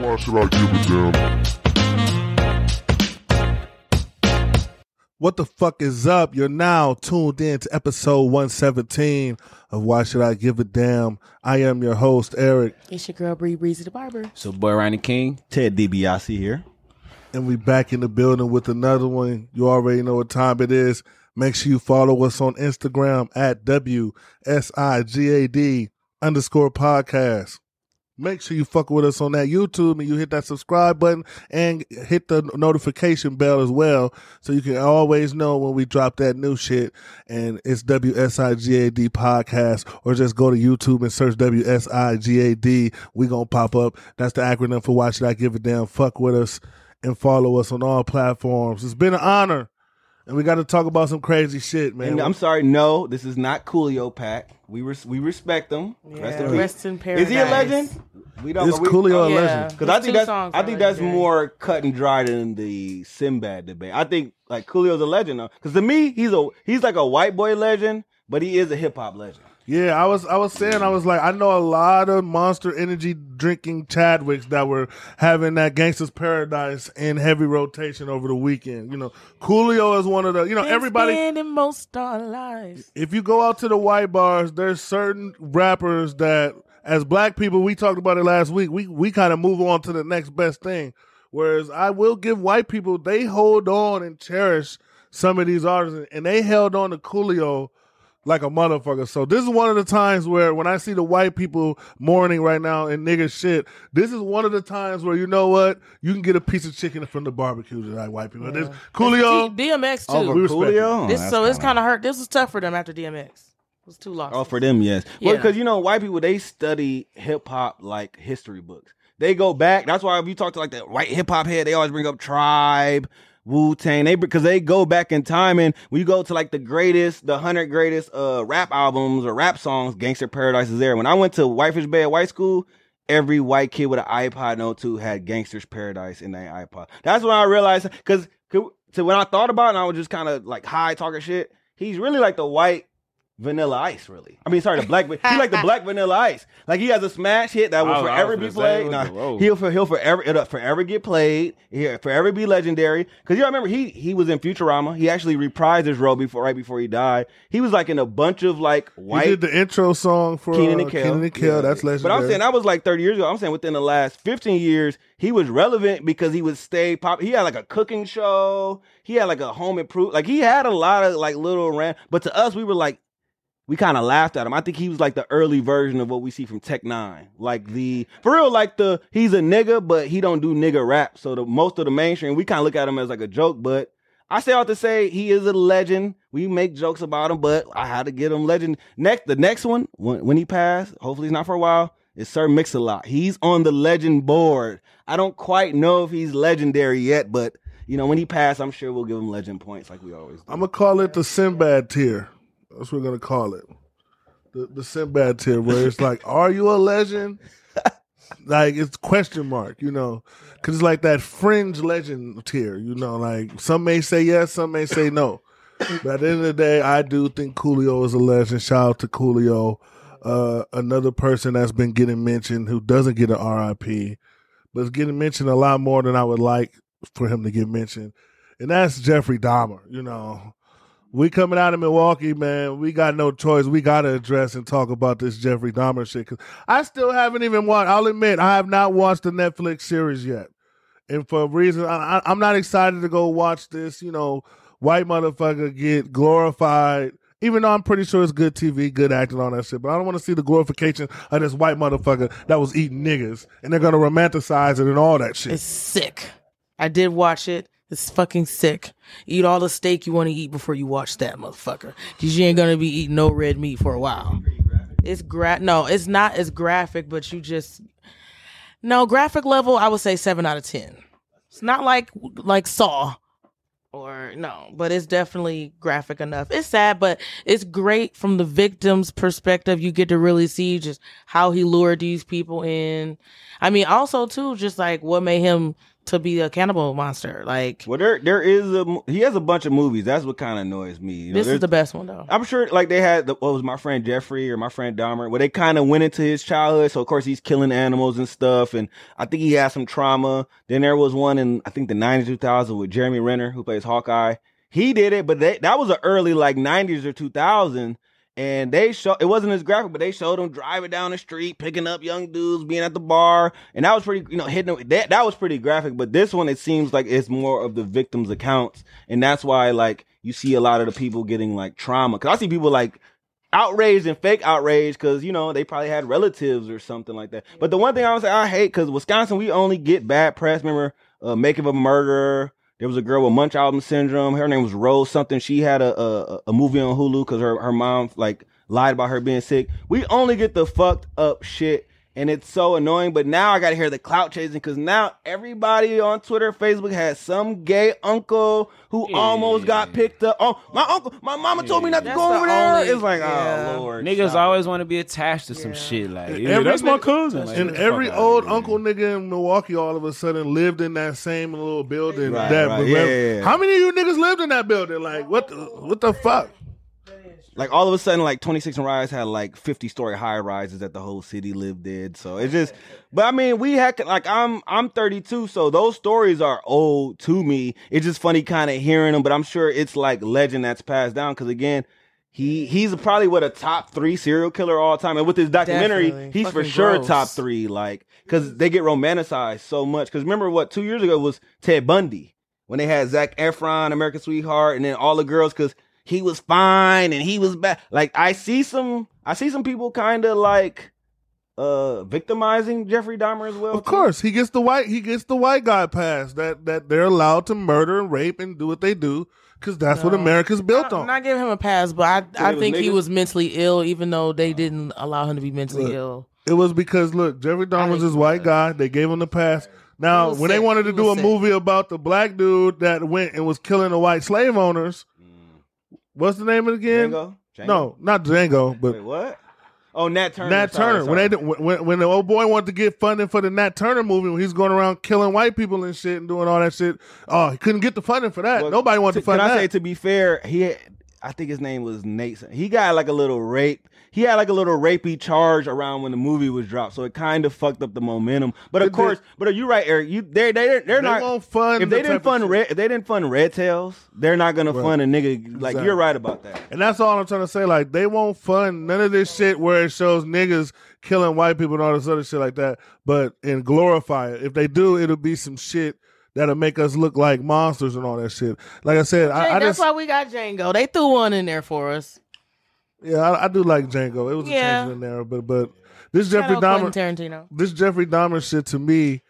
Why should I give a damn? What the fuck is up? You're now tuned in to episode 117 of Why Should I Give a Damn? I am your host, Eric, It's your girl Bree Breezy the Barber. So, boy, Ronnie King. Ted DiBiase here. and we back in the building with another one. You already know what time it is. Make sure you follow us on Instagram at WSIGAD underscore podcast. Make sure you fuck with us on that YouTube and you hit that subscribe button and hit the notification bell as well so you can always know when we drop that new shit and it's WSIGAD podcast or just go to YouTube and search WSIGAD. We gonna pop up. That's the acronym for Why Should I Give a Damn? Fuck with us and follow us on all platforms. It's been an honor. And we got to talk about some crazy shit, man. And I'm sorry, no, this is not Coolio Pack. We res- we respect him. Rest in Yeah, peace. rest in paradise. Is he a legend? We don't. Is we- Coolio a oh, Yeah. legend? Because I think that's I are think that's legendary. more cut and dry than the Sinbad debate. I think like Coolio's a legend though. Because to me, he's a he's like a white boy legend, but he is a hip hop legend. Yeah, I was I was saying I was like I know a lot of Monster Energy drinking Chadwicks that were having that Gangsta's Paradise in heavy rotation over the weekend. You know, Coolio is one of the you know everybody. spending most our lives. If you go out to the white bars, there's certain rappers that, as black people, we talked about it last week. We we kind of move on to the next best thing. Whereas I will give white people they hold on and cherish some of these artists, and they held on to Coolio like a motherfucker. So this is one of the times where when I see the white people mourning right now and nigga shit, this is one of the times where you know what you can get a piece of chicken from the barbecue tonight, white people. This Coolio. DMX too. Over we Coolio, oh, this, That's so it's kinda- kind of hurt. This was tough for them after DMX. Was two losses. Oh, for them, yes. Well, Yeah. because you know, white people they study hip hop like history books. They go back. That's why if you talk to like the white hip hop head, they always bring up Tribe, Wu Tang. They because they go back in time, and when you go to like the greatest, the hundred greatest uh rap albums or rap songs, Gangster Paradise is there. When I went to Whitefish Bay at White School. Every white kid with an iPod no two had Gangster's Paradise in their iPod. That's when I realized because so when I thought about it, and I was just kind of like high talking shit. He's really like the white Vanilla Ice, really. I mean, sorry, the black. he like the black Vanilla Ice. Like he has a smash hit that will I forever be played. Nah, he'll for, he'll forever it'll forever get played. He'll forever be legendary. Because you remember he he was in Futurama. He actually reprised his role before right before he died. He was like in a bunch of like white. He did the intro song for Kenan uh, and Kel. Kenan and Kel. Yeah. That's legendary. But I'm saying that was like 30 years ago. I'm saying within the last 15 years, he was relevant because he would stay pop. He had like a cooking show. He had like a home improve. Like he had a lot of like little ran. But to us, we were like, we kind of laughed at him. I think he was like the early version of what we see from Tech N9ne. Like the for real, like the he's a nigga, but he don't do nigga rap. So the most of the mainstream, we kind of look at him as like a joke. But I say out to say he is a legend. We make jokes about him, but I had to get him legend. Next, the next one when, when he passed, hopefully he's not for a while. Is Sir Mix-a-Lot. He's on the legend board. I don't quite know if he's legendary yet, but you know when he passed, I'm sure we'll give him legend points like we always do. I'm gonna call it the Sinbad tier. That's what we're gonna call it. The the Sinbad tier, where it's like, are you a legend? like it's question mark, you know, because it's like that fringe legend tier, you know. Like some may say yes, some may say no. But at the end of the day, I do think Coolio is a legend. Shout out to Coolio, uh, another person that's been getting mentioned who doesn't get an RIP, but is getting mentioned a lot more than I would like for him to get mentioned, and that's Jeffrey Dahmer. You know, we coming out of Milwaukee, man. We got no choice. We got to address and talk about this Jeffrey Dahmer shit. Cause I still haven't even watched. I'll admit, I have not watched the Netflix series yet, and for a reason, I, I'm not excited to go watch this. You know, white motherfucker get glorified. Even though I'm pretty sure it's good TV, good acting, all that shit, but I don't want to see the glorification of this white motherfucker that was eating niggas, and they're gonna romanticize it and all that shit. It's sick. I did watch it. It's fucking sick. Eat all the steak you want to eat before you watch that motherfucker, because you ain't gonna be eating no red meat for a while. It's gra no, it's not as graphic, but you just no graphic level. I would say seven out of ten. It's not like like Saw or no, but it's definitely graphic enough. It's sad, but it's great from the victim's perspective. You get to really see just how he lured these people in. I mean, also too, just like what made him to be a cannibal monster. Like Well, there there is a he has a bunch of movies. That's what kind of annoys me. You know, this is the best one though. I'm sure like they had the, what was my friend Jeffrey or my friend Dahmer, where they kind of went into his childhood. So of course he's killing animals and stuff, and I think he had some trauma. Then there was one in I think the 90s 2000 with Jeremy Renner who plays Hawkeye. He did it, but they, that was an early like 90s or 2000. And they show it wasn't as graphic, but they showed him driving down the street, picking up young dudes, being at the bar, and that was pretty, you know, hitting them. That that was pretty graphic. But this one, it seems like it's more of the victims' accounts, and that's why like you see a lot of the people getting like trauma. Cause I see people like outraged and fake outrage because you know they probably had relatives or something like that. But the one thing I would say I hate because Wisconsin, we only get bad press. Remember, uh, Making of a Murderer. There was a girl with Munchausen syndrome. Her name was Rose something. She had a a, a movie on Hulu because her her mom like lied about her being sick. We only get the fucked up shit. And it's so annoying, but now I gotta hear the clout chasing because now everybody on Twitter, Facebook has some gay uncle who almost got picked up. Oh, my uncle, my mama told me not to That's go the over there. only- it's like, oh, yeah. oh lord, Niggas stop. always want to be attached to some shit. Like, yeah, Every that's my cousin. Like, and every old here. uncle nigga in Milwaukee all of a sudden lived in that same little building. Right, that right. Yeah, yeah, yeah. How many of you niggas lived in that building? Like what? The, what the fuck? Like all of a sudden, like 26 and Rise had like 50 story high rises that the whole city lived in. So it's just, but I mean, we had like I'm I'm 32, so those stories are old to me. It's just funny kind of hearing them, but I'm sure it's like legend that's passed down because again. He he's probably what a top three serial killer all time, and with his documentary, Definitely. he's for sure gross. top three. Like, because they get romanticized so much. Because remember what two years ago was Ted Bundy when they had Zac Efron, American Sweetheart, and then all the girls because he was fine and he was bad. Like I see some, I see some people kind of like uh victimizing Jeffrey Dahmer as well. Of too. course, he gets the white he gets the white guy pass that that they're allowed to murder and rape and do what they do because that's what America's built I'm on. not giving him a pass, but I, I they was think he was mentally ill, even though they didn't allow him to be mentally Look, ill. It was because look, Jeffrey Dahmer's think this white was. guy. They gave him the pass. Now, He was when they wanted to He do a sick. movie about the black dude that went and was killing the white slave owners, what's the name of it again? Django? Django? No, not Django, but Wait, what? Oh, Nat Turner. Nat Sorry, Turner. When they did- when when the old boy wanted to get funding for the Nat Turner movie, when he's going around killing white people and shit and doing all that shit, oh, he couldn't get the funding for that. Well, Nobody wanted to fund Can I say to be fair, he I think his name was Nate. He got like a little rape. He had like a little rapey charge around when the movie was dropped, so it kind of fucked up the momentum. But of course, but are you right, Eric? You they they they're They not won't fund if they didn't fund red if they didn't fund Red Tails, they're not gonna Right. fund a nigga like Exactly. you're right about that. And that's all I'm trying to say. Like they won't fund none of this shit where it shows niggas killing white people and all this other shit like that. But and glorify it. If they do, it'll be some shit that'll make us look like monsters and all that shit. Like I said, I, I that's just why we got Django. They threw one in there for us. yeah, I, I do like Django. It was a Yeah. change in there, but but this Shout Jeffrey Dahmer, Tarantino. this Jeffrey Dahmer shit to me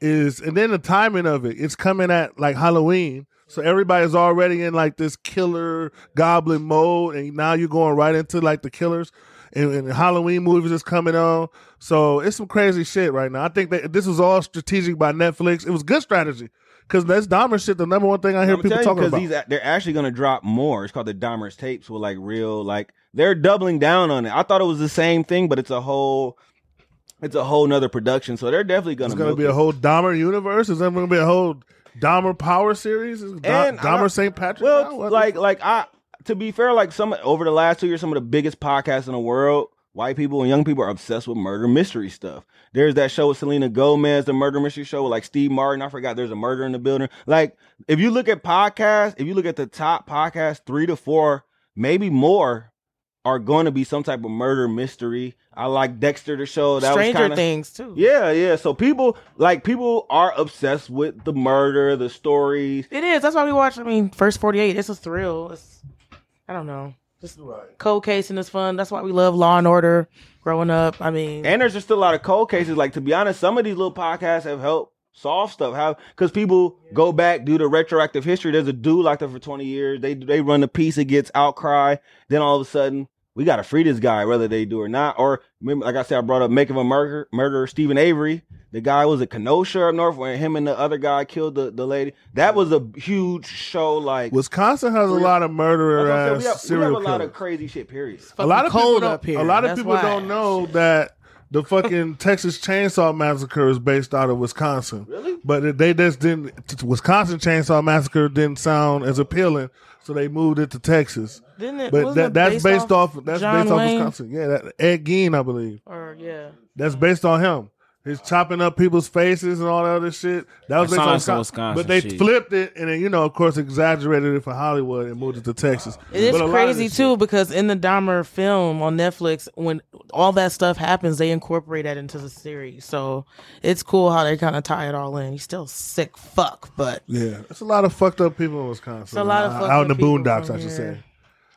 is, and then the timing of it, it's coming at like Halloween. So everybody's already in like this killer goblin mode, and now you're going right into like the killers. And, and Halloween movies is coming on, so it's some crazy shit right now. I think that this was all strategic by Netflix. It was good strategy because that's Dahmer shit. The number one thing I hear I'm people talking about. these they're actually gonna drop more. It's called the Dahmer's tapes with like real like they're doubling down on it. I thought it was the same thing, but it's a whole it's a whole nother production. So they're definitely gonna It's going to be it. a whole Dahmer universe. Is there going to be a whole Dahmer Power series? Is And Dahmer St. Patrick? Well? Like like I to be fair, like some over the last two years, some of the biggest podcasts in the world, white people and young people are obsessed with murder mystery stuff. There's that show with Selena Gomez, the murder mystery show with like Steve Martin. I forgot there's a murder in the building. Like if you look at podcasts, if you look at the top podcasts, three to four, maybe more, are going to be some type of murder mystery. I like Dexter the show. That Stranger was kind of Things too. yeah, yeah. So people like people are obsessed with the murder, the stories. It is. That's why we watch. I mean, first forty eight. It's a thrill. It's I don't know. Just cold casing is fun. That's why we love Law and Order. Growing up, I mean, And there's just still a lot of cold cases. Like to be honest, some of these little podcasts have helped solve stuff. How because people go back do the retroactive history. There's a dude like that for 20 years. They they run the piece, it gets outcry. Then all of a sudden, we got to free this guy, whether they do or not. Or remember, like I said, I brought up making a murder murderer Steven Avery. The guy was at Kenosha up north, where him and the other guy killed the, the lady. That was a huge show. Like Wisconsin has a lot of murderer That's what ass we have, we have serial a lot killers. of crazy shit. Period. A lot of cold people don't, up here. A lot of That's people why. don't know that the fucking Texas Chainsaw Massacre is based out of Wisconsin. Really? but they just didn't. Wisconsin Chainsaw Massacre didn't sound as appealing, so they moved it to Texas. Didn't it? But that, that's based off. that's John based off Wayne? Wisconsin. Yeah, that, Ed Gein, I believe. Or yeah. That's based on him. He's chopping up people's faces and all that other shit. That was That based on sounds some Wisconsin. Wisconsin But they shit. flipped it and then, you know, of course, exaggerated it for Hollywood and moved it to Texas. It is But a lot of crazy this too because in the Dahmer film on Netflix, when all that stuff happens, they incorporate that into the series. So it's cool how they kind of tie it all in. He's still sick fuck, but Yeah, it's a lot of fucked up people in Wisconsin. It's a lot of fucked out in the up people boondocks, I should here. say,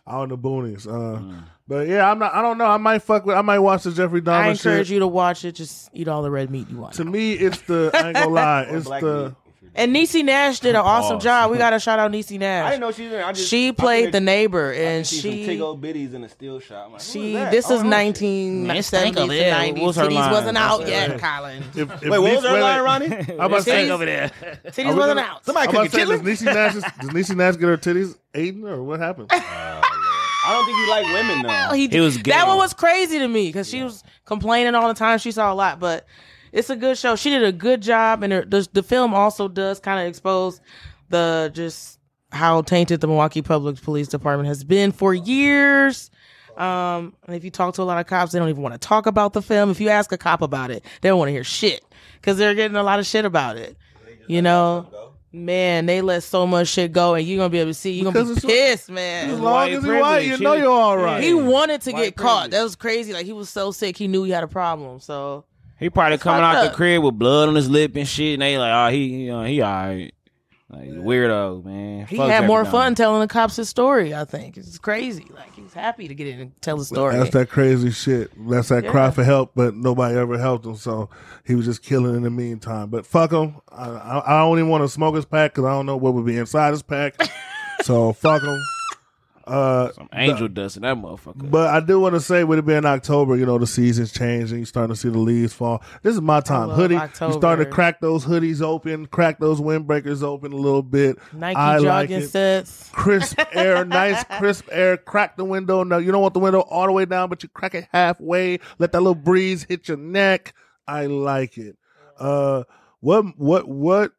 out in the boonies. Uh, Mm. But yeah, I'm not. I don't know. I might fuck with. I might watch the Jeffrey Dahmer I encourage shit. you to watch it. Just eat all the red meat you want. To me, it's the. I ain't gonna lie. It's the. meat. And Niecy Nash did an awesome Pause. job. We got to shout out Niecy Nash. I didn't know she was in there. I just, she I played the think neighbor, I and see some she tig old biddies in a steel shop. I'm like, who she. that? This Oh, is no shit. nineteen Man, seventies think to nineties. Her Titties line? wasn't out What's yet, Colin. If, if Wait, what was her wait, line. Ronnie? I'm about to say. over there. Titties wasn't gonna- out. Somebody I'm about cook to say, a does chitlin? Niecy Nash, does Niecy Nash get her titties eaten or what happened? I don't think you like women though. he, It was gay. that one was crazy to me because she was complaining all the time. She saw a lot, but it's a good show. She did a good job, and her, the the film also does kind of expose the just how tainted the Milwaukee Public Police Department has been for years. Um, and if you talk to a lot of cops, they don't even want to talk about the film. If you ask a cop about it, they don't want to hear shit because they're getting a lot of shit about it. You know, man, they let so much shit go, and you're gonna be able to see. You're gonna Because be it's- pissed, man. As White long as you're white, you know you're all right. He wanted to White get caught. That was crazy. Like he was so sick, he knew he had a problem. So He probably coming out up. the crib with blood on his lip and shit, and they like, oh, he, you know, he alright. Like weirdo, man. he Fuck had more Dahmer. fun telling the cops his story. I think it's crazy. Like he's happy to get in and tell the story. That's that crazy shit. That's that cry for help, but nobody ever helped him. So he was just killing in the meantime. But fuck him. I, I, I don't even want to smoke his pack because I don't know what would be inside his pack. so fuck him. Uh, Some angel dust in that motherfucker. but I do want to say, with it being October, you know, the season's changing. You starting to see the leaves fall. This is my time. Hoodie. October. You starting to crack those hoodies open, crack those windbreakers open a little bit. Nike I jogging it. sets. crisp air, nice crisp air. Crack the window. No, you don't want the window all the way down, but you crack it halfway. Let that little breeze hit your neck. I like it. Uh, what what what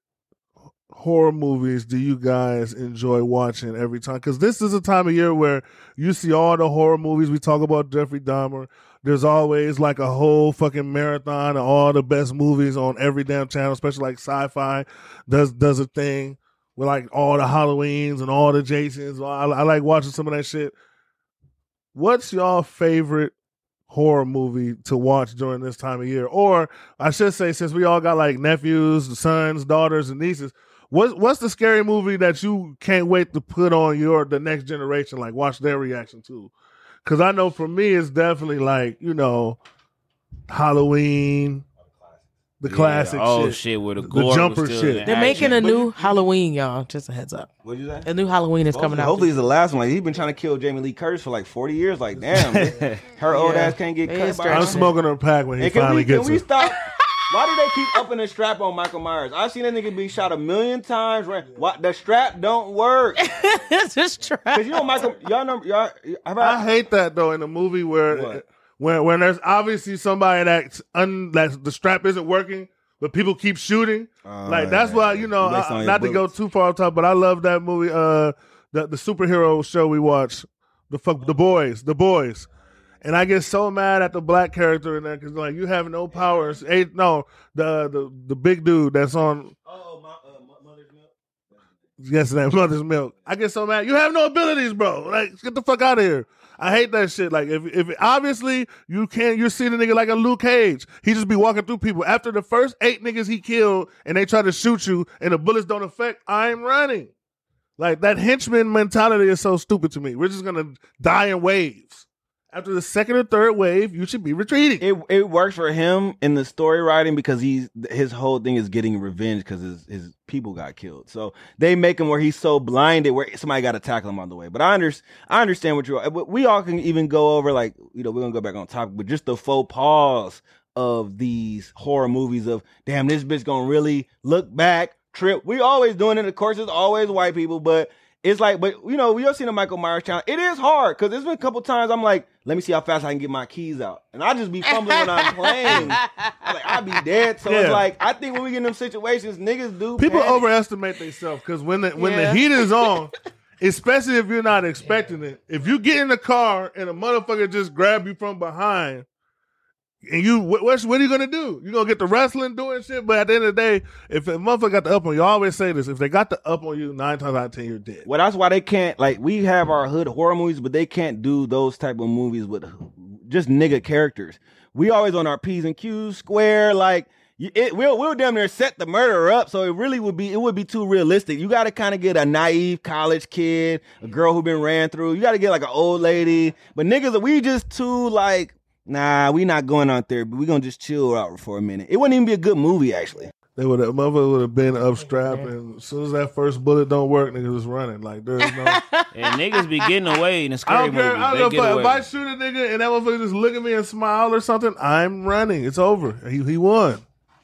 horror movies do you guys enjoy watching every time? Because this is a time of year where you see all the horror movies. We talk about Jeffrey Dahmer. There's always like a whole fucking marathon of all the best movies on every damn channel, especially like sci-fi does does a thing with like all the Halloweens and all the Jasons. I, I like watching some of that shit. What's y'all favorite horror movie to watch during this time of year? Or I should say, since we all got like nephews, sons, daughters, and nieces, what's what's the scary movie that you can't wait to put on your the next generation? Like watch their reaction to? Because I know for me, it's definitely like you know, Halloween, the Yeah, classic Oh shit. shit, where the, The gore jumper still shit. in They're making a new Halloween, y'all. Just a heads up. What'd you say? A new Halloween is coming Hopefully, out. hopefully it's the last one. Like he's been trying to kill Jamie Lee Curtis for like forty years. Like damn, her old Yeah. ass can't get It cut by. I'm smoking her pack when he And can finally we, can gets we it. stop? Why do they keep upping the strap on Michael Myers? I've seen that nigga be shot a million times. Right? Why, the strap don't work. it's just try. Cause you know Michael, y'all know y'all. Have I I, hate that though in a movie where What? when when there's obviously somebody that's un that the strap isn't working, but people keep shooting. Oh, like that's why you know Based I- not to go too far off top, but I love that movie. Uh, the the superhero show we watch, the fuck the boys, the boys. And I get so mad at the black character in there because like you have no powers. Hey, no, the the the big dude that's on oh, my, uh, mother's milk. Yes, that mother's milk. I get so mad. You have no abilities, bro. Like, get the fuck out of here. I hate that shit. Like, if if obviously you can't, you're seeing a nigga like a Luke Cage. He just be walking through people. After the first eight niggas he killed, and they try to shoot you, and the bullets don't affect, I'm running. Like that henchman mentality is so stupid to me. We're just gonna die in waves. After the second or third wave, you should be retreating. It it works for him in the story writing because he's his whole thing is getting revenge because his his people got killed. So they make him where he's so blinded where somebody got to tackle him on the way. But I under, I understand what you're. We all can even go over like you know we're gonna go back on topic, but just the faux pas of these horror movies of damn this bitch gonna really look back trip. We always doing it. Of course, it's always white people, but it's like, but you know, we all seen the Michael Myers channel. It is hard because there's been a couple times I'm like, let me see how fast I can get my keys out. And I just be fumbling when I'm playing. I'm like, I'll be dead. So Yeah. it's like, I think when we get in them situations, niggas do. People panic. overestimate themselves because when the when Yeah. the heat is on, especially if you're not expecting it, if you get in the car and a motherfucker just grab you from behind, and you what, what are you gonna do? You gonna get the wrestling doing shit? But at the end of the day, if a motherfucker got the up on you, I always say this: if they got the up on you, nine times out of ten, you're dead. Well, that's why they can't like we have our hood horror movies, but they can't do those type of movies with just nigga characters. We always on our p's and q's square, like it. We'll we'll damn near set the murderer up, so it really would be it would be too realistic. You got to kind of get a naive college kid, a girl who been ran through. You got to get like an old lady, but niggas we just too like. Nah, we not going out there, but we gonna just chill out for a minute. It wouldn't even be a good movie, actually. They would have motherfucker would have been up strap, and as soon as that first bullet don't work, niggas was running. Like there's no. And niggas be getting away in the I scary don't care. movies. I They don't get give a fuck. away. If I shoot a nigga and that motherfucker just look at me and smile or something, I'm running. It's over. He he won.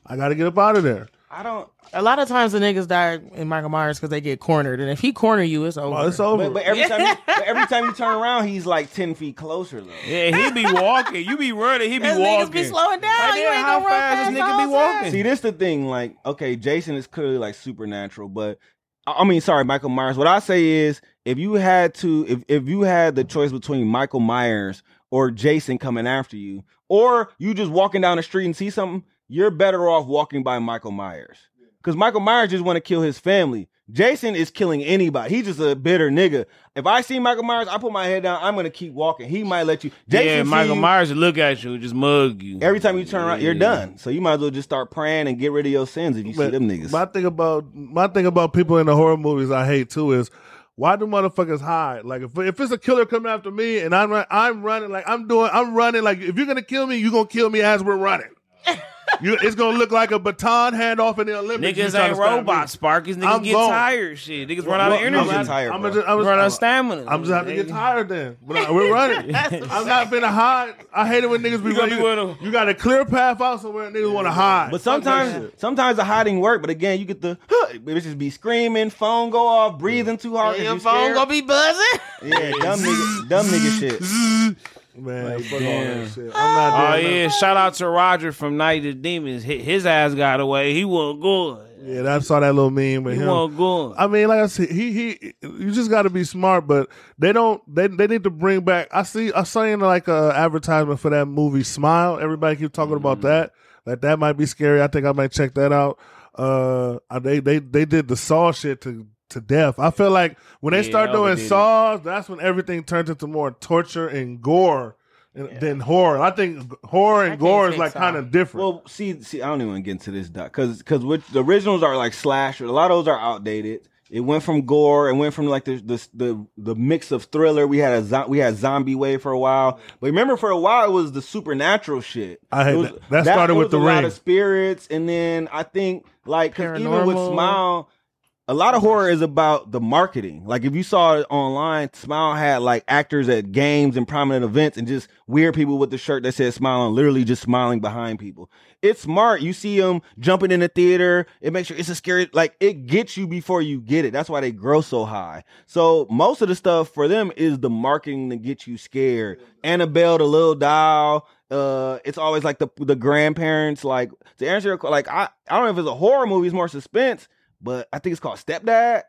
I got to get up out of there. I don't. A lot of times the niggas die in Michael Myers because they get cornered, and if he corner you, it's oh, over. Oh, it's over. But, but every time, you, but every time you turn around, he's like ten feet closer though. Yeah, he be walking. You be running. He be Those walking. niggas be slowing down. Like, you damn, ain't how gonna run fast fast this nigga whole be walking? time. See, this the thing. Like, okay, Jason is clearly like supernatural, but I I mean, sorry, Michael Myers. What I say is, if you had to, if if you had the choice between Michael Myers or Jason coming after you, or you just walking down the street and see something, you're better off walking by Michael Myers because Michael Myers just want to kill his family. Jason is killing anybody. He's just a bitter nigga. If I see Michael Myers, I put my head down. I'm gonna keep walking. He might let you. Jason yeah, Michael you- Myers will look at you just mug you. Every time you turn around, you're done. So you might as well just start praying and get rid of your sins if you see them niggas. My thing about my thing about people in the horror movies I hate too is why do motherfuckers hide? Like if if it's a killer coming after me and I'm I'm running like I'm doing I'm running like if you're gonna kill me you're gonna kill me as we're running. You, it's gonna look like a baton handoff in the Olympics. You Niggas trying ain't to stop robots, Sparkies. Niggas I'm get going. tired. Shit, niggas run out of energy. I'm I'm, tired, I'm bro. just, I'm just, run out of stamina. I'm just have to get tired then. But I- we're running. I'm not finna hide. I hate it when niggas be You running. be with 'em. You got a clear path out somewhere niggas want to hide. But sometimes, shit. sometimes the hiding work. But again, you get the bitches be screaming, phone go off, breathing too hard. 'cause Your phone scared. gonna be buzzing. yeah, dumb nigga, dumb nigga shit. Man, fuck all that shit. I'm not Oh doing that. yeah, shout out to Roger from Night of the Demons. Hi- His ass got away. He wasn't good. Yeah, I saw that little meme with He him. wasn't good. I mean, like I said, he he. You just got to be smart, but they don't. They they need to bring back. I see. I saw in like a advertisement for that movie Smile. Everybody keep talking about Mm-hmm. that. Like that might be scary. I think I might check that out. Uh, they they they did the Saw shit to to death. I feel like when they Yeah, start doing overdid. Saws, that's when everything turns into more torture and gore and- than horror. I think horror and I gore is like kind of different. Well, see, see, I don't even want to get into this, doc, because because the originals are like slasher. A lot of those are outdated. It went from gore. It went from like the the the, the mix of thriller. We had a zo- we had zombie wave for a while, but remember for a while it was the supernatural shit. I hate was- that. That started it with was The a lot Ring. of spirits, and then I think like 'cause even with Smile. A lot of horror is about the marketing. Like if you saw it online, Smile had like actors at games and prominent events and just weird people with the shirt that said smile and literally just smiling behind people. It's smart. You see them jumping in the theater. It makes sure it's a scary, like it gets you before you get it. That's why they grow so high. So most of the stuff for them is the marketing to get you scared. Annabelle, the little doll. Uh, it's always like the the grandparents. Like to answer your like I I don't know if it's a horror movie, it's more suspense, but I think it's called Stepdad.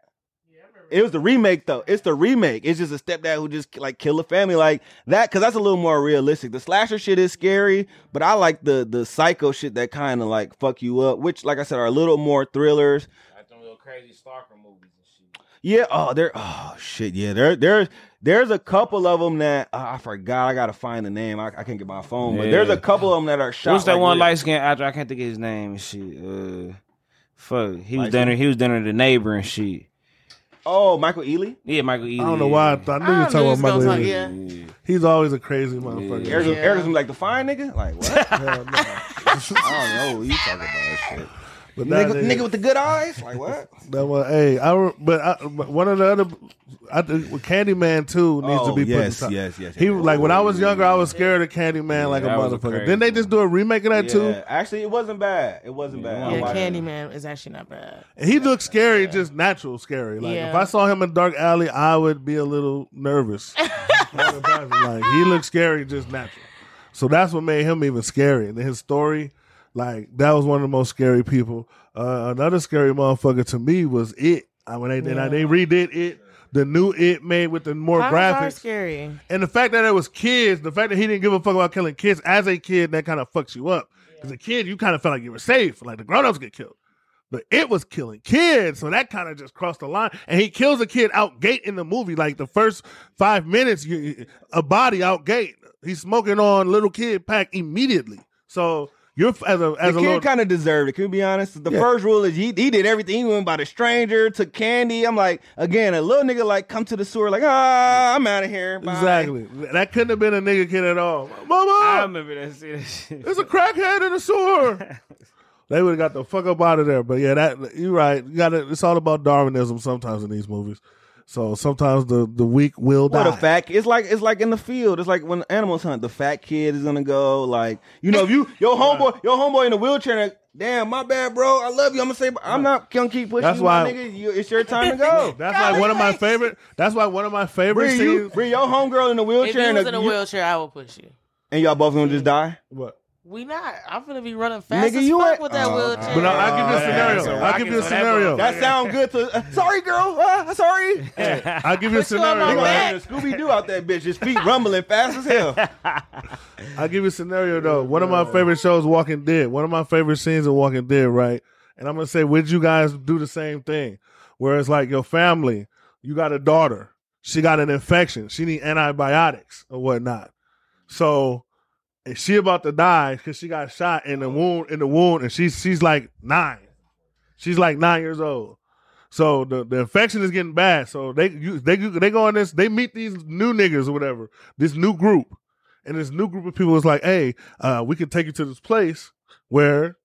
It was the remake though. It's the remake. It's just a stepdad who just like kill a family like that because that's a little more realistic. The slasher shit is scary, but I like the the psycho shit that kind of like fuck you up, which like I said are a little more thrillers. Like them little crazy stalker movies and shit. Yeah. Oh, there. Oh shit. Yeah. There. There's there's a couple of them that uh, I forgot. I gotta find the name. I, I can't get my phone, but there's a couple of them that are shot. What's that like one real- light skinned actor? I can't think of his name and shit. Uh, fuck. He was Light dinner. He was dinner the neighbor and shit. Oh, Michael Ealy. Yeah, Michael Ealy. I don't know why I, thought, I knew you were talking about Michael Ealy. talk- Yeah. He's always a crazy motherfucker. Eric's, Yeah. Eric's gonna like the fine nigga. Like what? Hell no. I don't know. What you talking about that shit? But that Nigga, nigga with the good eyes. Like what? That was, hey, I re- but, I, but one of the other, I think with Candyman too needs to Oh, be put yes, in top. yes, yes, He yes. like when I was younger, I was scared of Candyman like a that was a motherfucker. Then they just do a remake of that too? Actually, it wasn't bad. It wasn't bad. I Yeah. Candyman is actually not bad. And he looked scary, just natural scary. Like Yeah. if I saw him in dark alley, I would be a little nervous. Walking past him, like he looks scary just natural. So that's what made him even scary. And his story, like that was one of the most scary people. Uh, another scary motherfucker to me was it. I when they I- they redid it, the new it made with the more are graphics. scary. And the fact that it was kids, the fact that he didn't give a fuck about killing kids as a kid, that kind of fucks you up. Because a kid, you kind of felt like you were safe, like the grown-ups get killed. But it was killing kids, so that kind of just crossed the line. And he kills a kid out gate in the movie. Like the first five minutes, you, a body out gate. He's smoking on little kid pack immediately. So you're as a as the a kid little kind of deserved it. Can we be honest? The Yeah. first rule is he, he did everything. He went by the stranger, took candy. I'm like, again, a little nigga like come to the sewer, like, ah, I'm out of here. Bye. exactly that couldn't have been a nigga kid at all. I Mama, remember that. Shit. There's a crackhead in the sewer. they would have got the fuck up out of there. But yeah, that you're right. You got It's all about Darwinism sometimes in these movies. So sometimes the the weak will What die. a fat it's like it's like in the field. It's like when animals hunt. The fat kid is gonna go. Like you know, if you your homeboy your homeboy in a wheelchair. And, Damn, my bad, bro. I love you. I'm gonna say, I'm not gonna keep pushing That's you, why- my nigga. You, it's your time to go. That's like one of my favorite. That's why one of my favorite Bring you, scenes. bring your homegirl in a If wheelchair, you and, was a- in a you- wheelchair, I will push you. and y'all both gonna just die. What? We not. I'm gonna be running fast Nigga, as you fuck ain't- with that Oh, wheelchair. But I, will give you a yeah, scenario. so I'll give you a rockets on that scenario. That sound good to. Uh, sorry, girl. Uh, sorry. I'll give you a Put you on my scenario. back. right? Scooby Doo out that bitch. His feet rumbling fast as hell. I'll give you a scenario though. One of my favorite shows, Walking Dead. One of my favorite scenes in Walking Dead, right? And I'm gonna say, would you guys do the same thing? Where it's like your family, you got a daughter, she got an infection, she need antibiotics or whatnot. So and she about to die because she got shot in the wound in the wound, and she's she's like nine. She's like nine years old. So the, the infection is getting bad. So they you, they they go on this. They meet these new niggas or whatever. This new group, and this new group of people is like, hey, uh, we can take you to this place where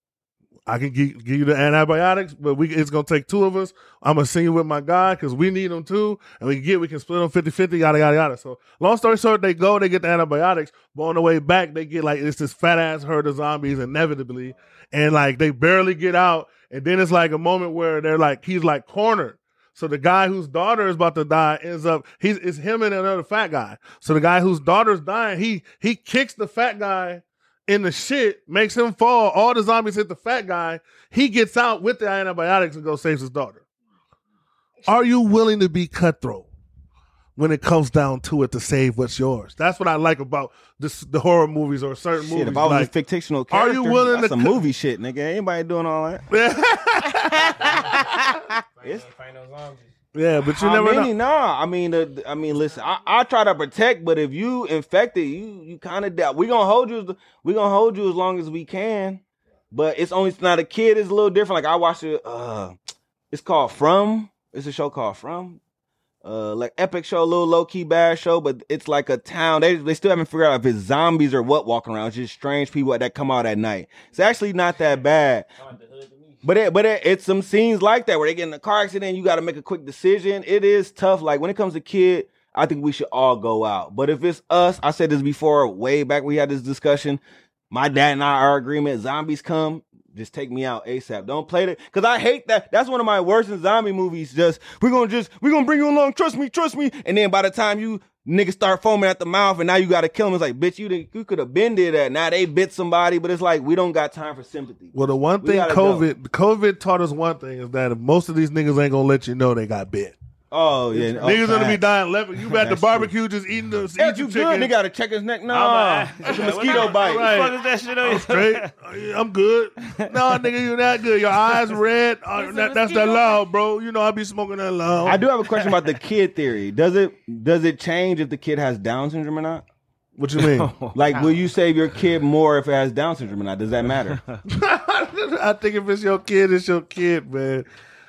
I can gi- give you the antibiotics, but we it's gonna take two of us. I'm gonna send you with my guy because we need them too, and we can get we can split them 50-50, yada yada yada. So long story short, they go, they get the antibiotics, but on the way back, they get like it's this fat ass herd of zombies inevitably, and like they barely get out, and then it's like a moment where they're like he's like cornered. So the guy whose daughter is about to die ends up he's it's him and another fat guy. So the guy whose daughter's dying, he he kicks the fat guy in the shit, makes him fall. All the zombies hit the fat guy. He gets out with the antibiotics and goes saves his daughter. Are you willing to be cutthroat when it comes down to it to save what's yours? That's what I like about this the horror movies or certain Shit, movies. if I was like, a fictional character, are you willing that's to some cut- movie shit, nigga. Anybody doing all that? yeah, but you How never many? know. Nah, I mean, uh, I mean, listen, I, I try to protect, but if you infected, you you kind of doubt. We gonna hold you. as- We gonna hold you as long as we can. But it's only not a kid It's a little different. Like I watched it. Uh, it's called From. It's a show called From. Uh, like epic show, a little low key bad show, but it's like a town. They they still haven't figured out if it's zombies or what walking around. It's just strange people that come out at night. It's actually not that bad. But it, but it, it's some scenes like that where they get in a car accident. You got to make a quick decision. It is tough. Like when it comes to kid, I think we should all go out. But if it's us, I said this before, way back we had this discussion. My dad and I our agreement: zombies come, just take me out ASAP. Don't play that because I hate that. That's one of my worst in zombie movies. Just we're gonna just we're gonna bring you along. Trust me, trust me. And then by the time you niggas start foaming at the mouth and now you gotta kill them, it's like bitch, you did, you could have been did that. Now they bit somebody, but it's like we don't got time for sympathy. Well, the one We thing gotta go. COVID COVID taught us one thing is that most of these niggas ain't gonna let you know they got bit. Oh yeah, oh, niggas gonna be dying left. You at the That's barbecue just eating the Hey, eating you chicken. good? They gotta check his neck. No, I'm it's a mosquito bite. Right. What the fuck is that shit on you? Straight. I'm good. No, nigga, you not good. Your eyes red. Uh, that, that's that mosquito. loud, bro. You know I be smoking that loud. I do have a question about the kid theory. Does it does it change if the kid has Down syndrome or not? What you mean? Like, will you save your kid more if it has Down syndrome or not? Does that matter? I think if it's your kid, it's your kid, man.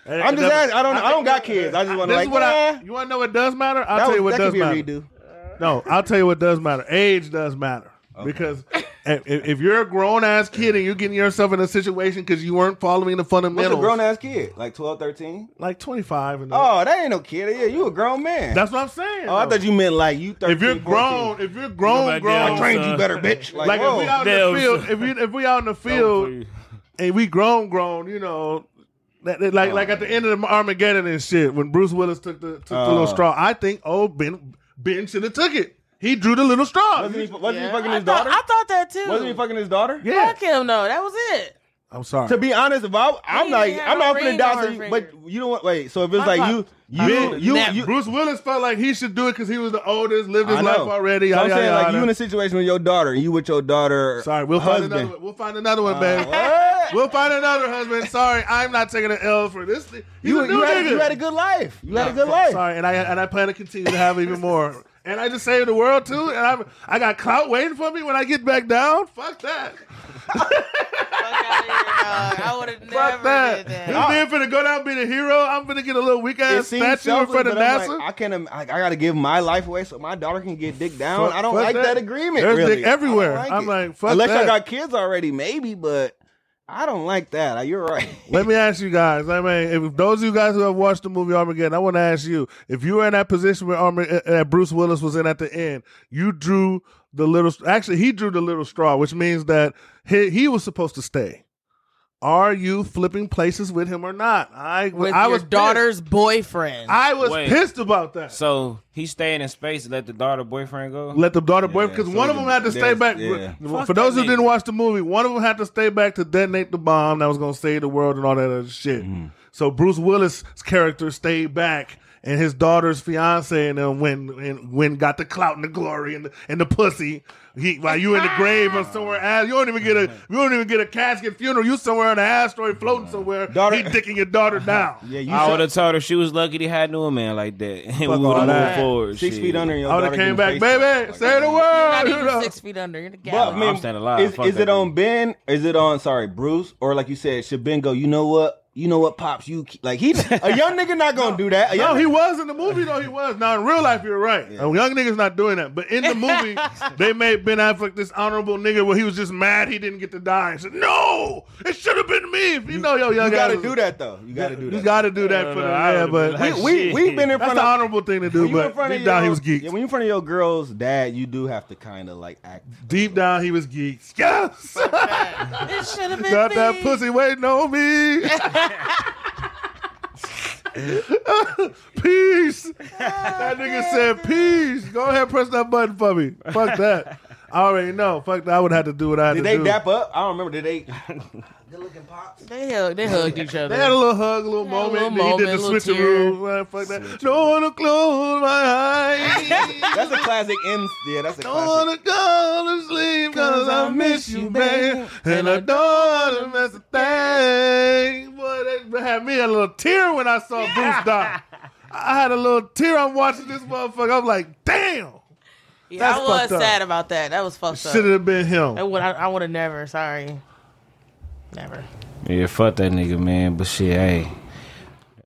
I'm just asking. I don't. I don't got kids. I just want to This like. is what I. You want to know what does matter? I'll that tell you what that does could be a matter. redo. No, I'll tell you what does matter. Age does matter because if, if you're a grown ass kid and you're getting yourself in a situation because you weren't following the fundamentals. What's fundamentals, a grown ass kid? Like 12, 13? like 25 and Oh, that ain't no kid. Yeah, you a grown man. that's what I'm saying. oh, I thought you meant like you 13, if you're 14. grown, if you're grown, Nobody grown, else. trained you better, bitch. Like, like if we out in the field, if we if we out in the field and we grown, grown, you know, that, that- like oh, like at the end of the Armageddon and shit when Bruce Willis took the took the little Oh. straw. I think oh Ben Ben should have took it He drew the little straw. Wasn't he, wasn't Yeah, he fucking I his thought, daughter? I thought that too. Wasn't he fucking his daughter? Yeah. Fuck him, no. That was it. I'm sorry. To be honest, if I, I'm He not, had I'm not gonna die. on So her you, but you know what? Wait. So if it's like you, you, you, you, Bruce Willis felt like he should do it because he was the oldest, lived his I life know. already. So I'm saying like you in a situation with your daughter, and you with your daughter. Sorry, we'll find husband. another. one. We'll find another one, Uh, babe. what? We'll find another husband. Sorry, I'm not taking an L for this. He's You, a new you, had, nigga. you had a good life. You had a good life. Sorry, and I and I plan to continue to have even more. And I just saved the world too. And I I got clout waiting for me when I get back down. Fuck that. Fuck out of here, dog. I would have Fuck never that. did This that. man finna go down and be the hero. I'm finna get a little weak ass seems statue in front of I'm NASA. like, I can't. I, I got to give my life away so my daughter can get dick down. Fuck- I don't like that. that, agreement. There's really. dick everywhere. I don't I'm it. like, fuck unless that. I got kids already, maybe. But I don't like that. You're right. Let me ask you guys. I mean, if those of you guys who have watched the movie Armageddon, I want to ask you: if you were in that position where Armag- uh, uh, Bruce Willis was in at the end, you drew the little. Actually, he drew the little straw, which means that he he was supposed to stay. Are you flipping places with him or not? I With I your was pissed. daughter's boyfriend. I was Wait. pissed about that. So he's staying in space and let the daughter boyfriend go. Let the daughter boy Yeah, because so one of them had to stay back. yeah. For those that who didn't watch the movie, one of them had to stay back to detonate the bomb that was going to save the world and all that other shit. Mm-hmm. So Bruce Willis' character stayed back, and his daughter's fiance and then when and when got the clout and the glory and the, and the pussy. He, while you in the grave or somewhere, else, you don't even get a you don't even get a casket funeral. You somewhere on an asteroid floating somewhere. Daughter- he dicking your daughter down. yeah, you I would have told her she was lucky to have knew a man like that, and we would all have that. moved forward. six shit. feet under. And your I would have came back, baby. fucked. Say the You're word. not even six feet under. You're the But gallon. I mean, I'm staying alive. Is, is it on. Ben? Is it on sorry Bruce? Or like you said, should Ben go? You know what? You know what, pops? You like he a young nigga not gonna do that. A No, young he was in the movie though. He was. Now in real life, you're right. A young nigga's not doing that. But in the movie, they made Ben Affleck this honorable nigga where he was just mad he didn't get to die and said, "No, it should have been me." If you know your young you got to ass- do that though. You got to do that. You that. got to do that No, for no, the I yeah. would've But like, we, we we've been in that's front the of honorable thing to do. when in But front of deep down, he was geek. Yeah, when you in front of your girl's dad, you do have to kind of like act. Deep down, he was geek. Yes, It should have been got me. that pussy waiting on me. peace. That nigga said peace. Go ahead, press that button for me. Fuck that. I already know. Fuck that. I would have to do what I had Did to they do. dap up? I don't remember. Did they? Good looking pops. They hugged, they hugged each other. They had a little hug, a little Had a moment. little then he did moment, the little tear. switcheroo. Man, fuck that. Don't wanna close my eyes. That's a classic M. Yeah, that's a classic. Don't classic. wanna go to sleep cause I miss you, babe. And I don't wanna miss a thing. Boy, they had me a little tear when I saw Bruce die. I had a little tear. I'm watching this motherfucker. I'm like, damn. Yeah, that's I was fucked up. sad about that. That was fucked Should up. Should have been him. I would, I, I would have never. Sorry, never. Yeah, fuck that nigga, man. But shit, hey,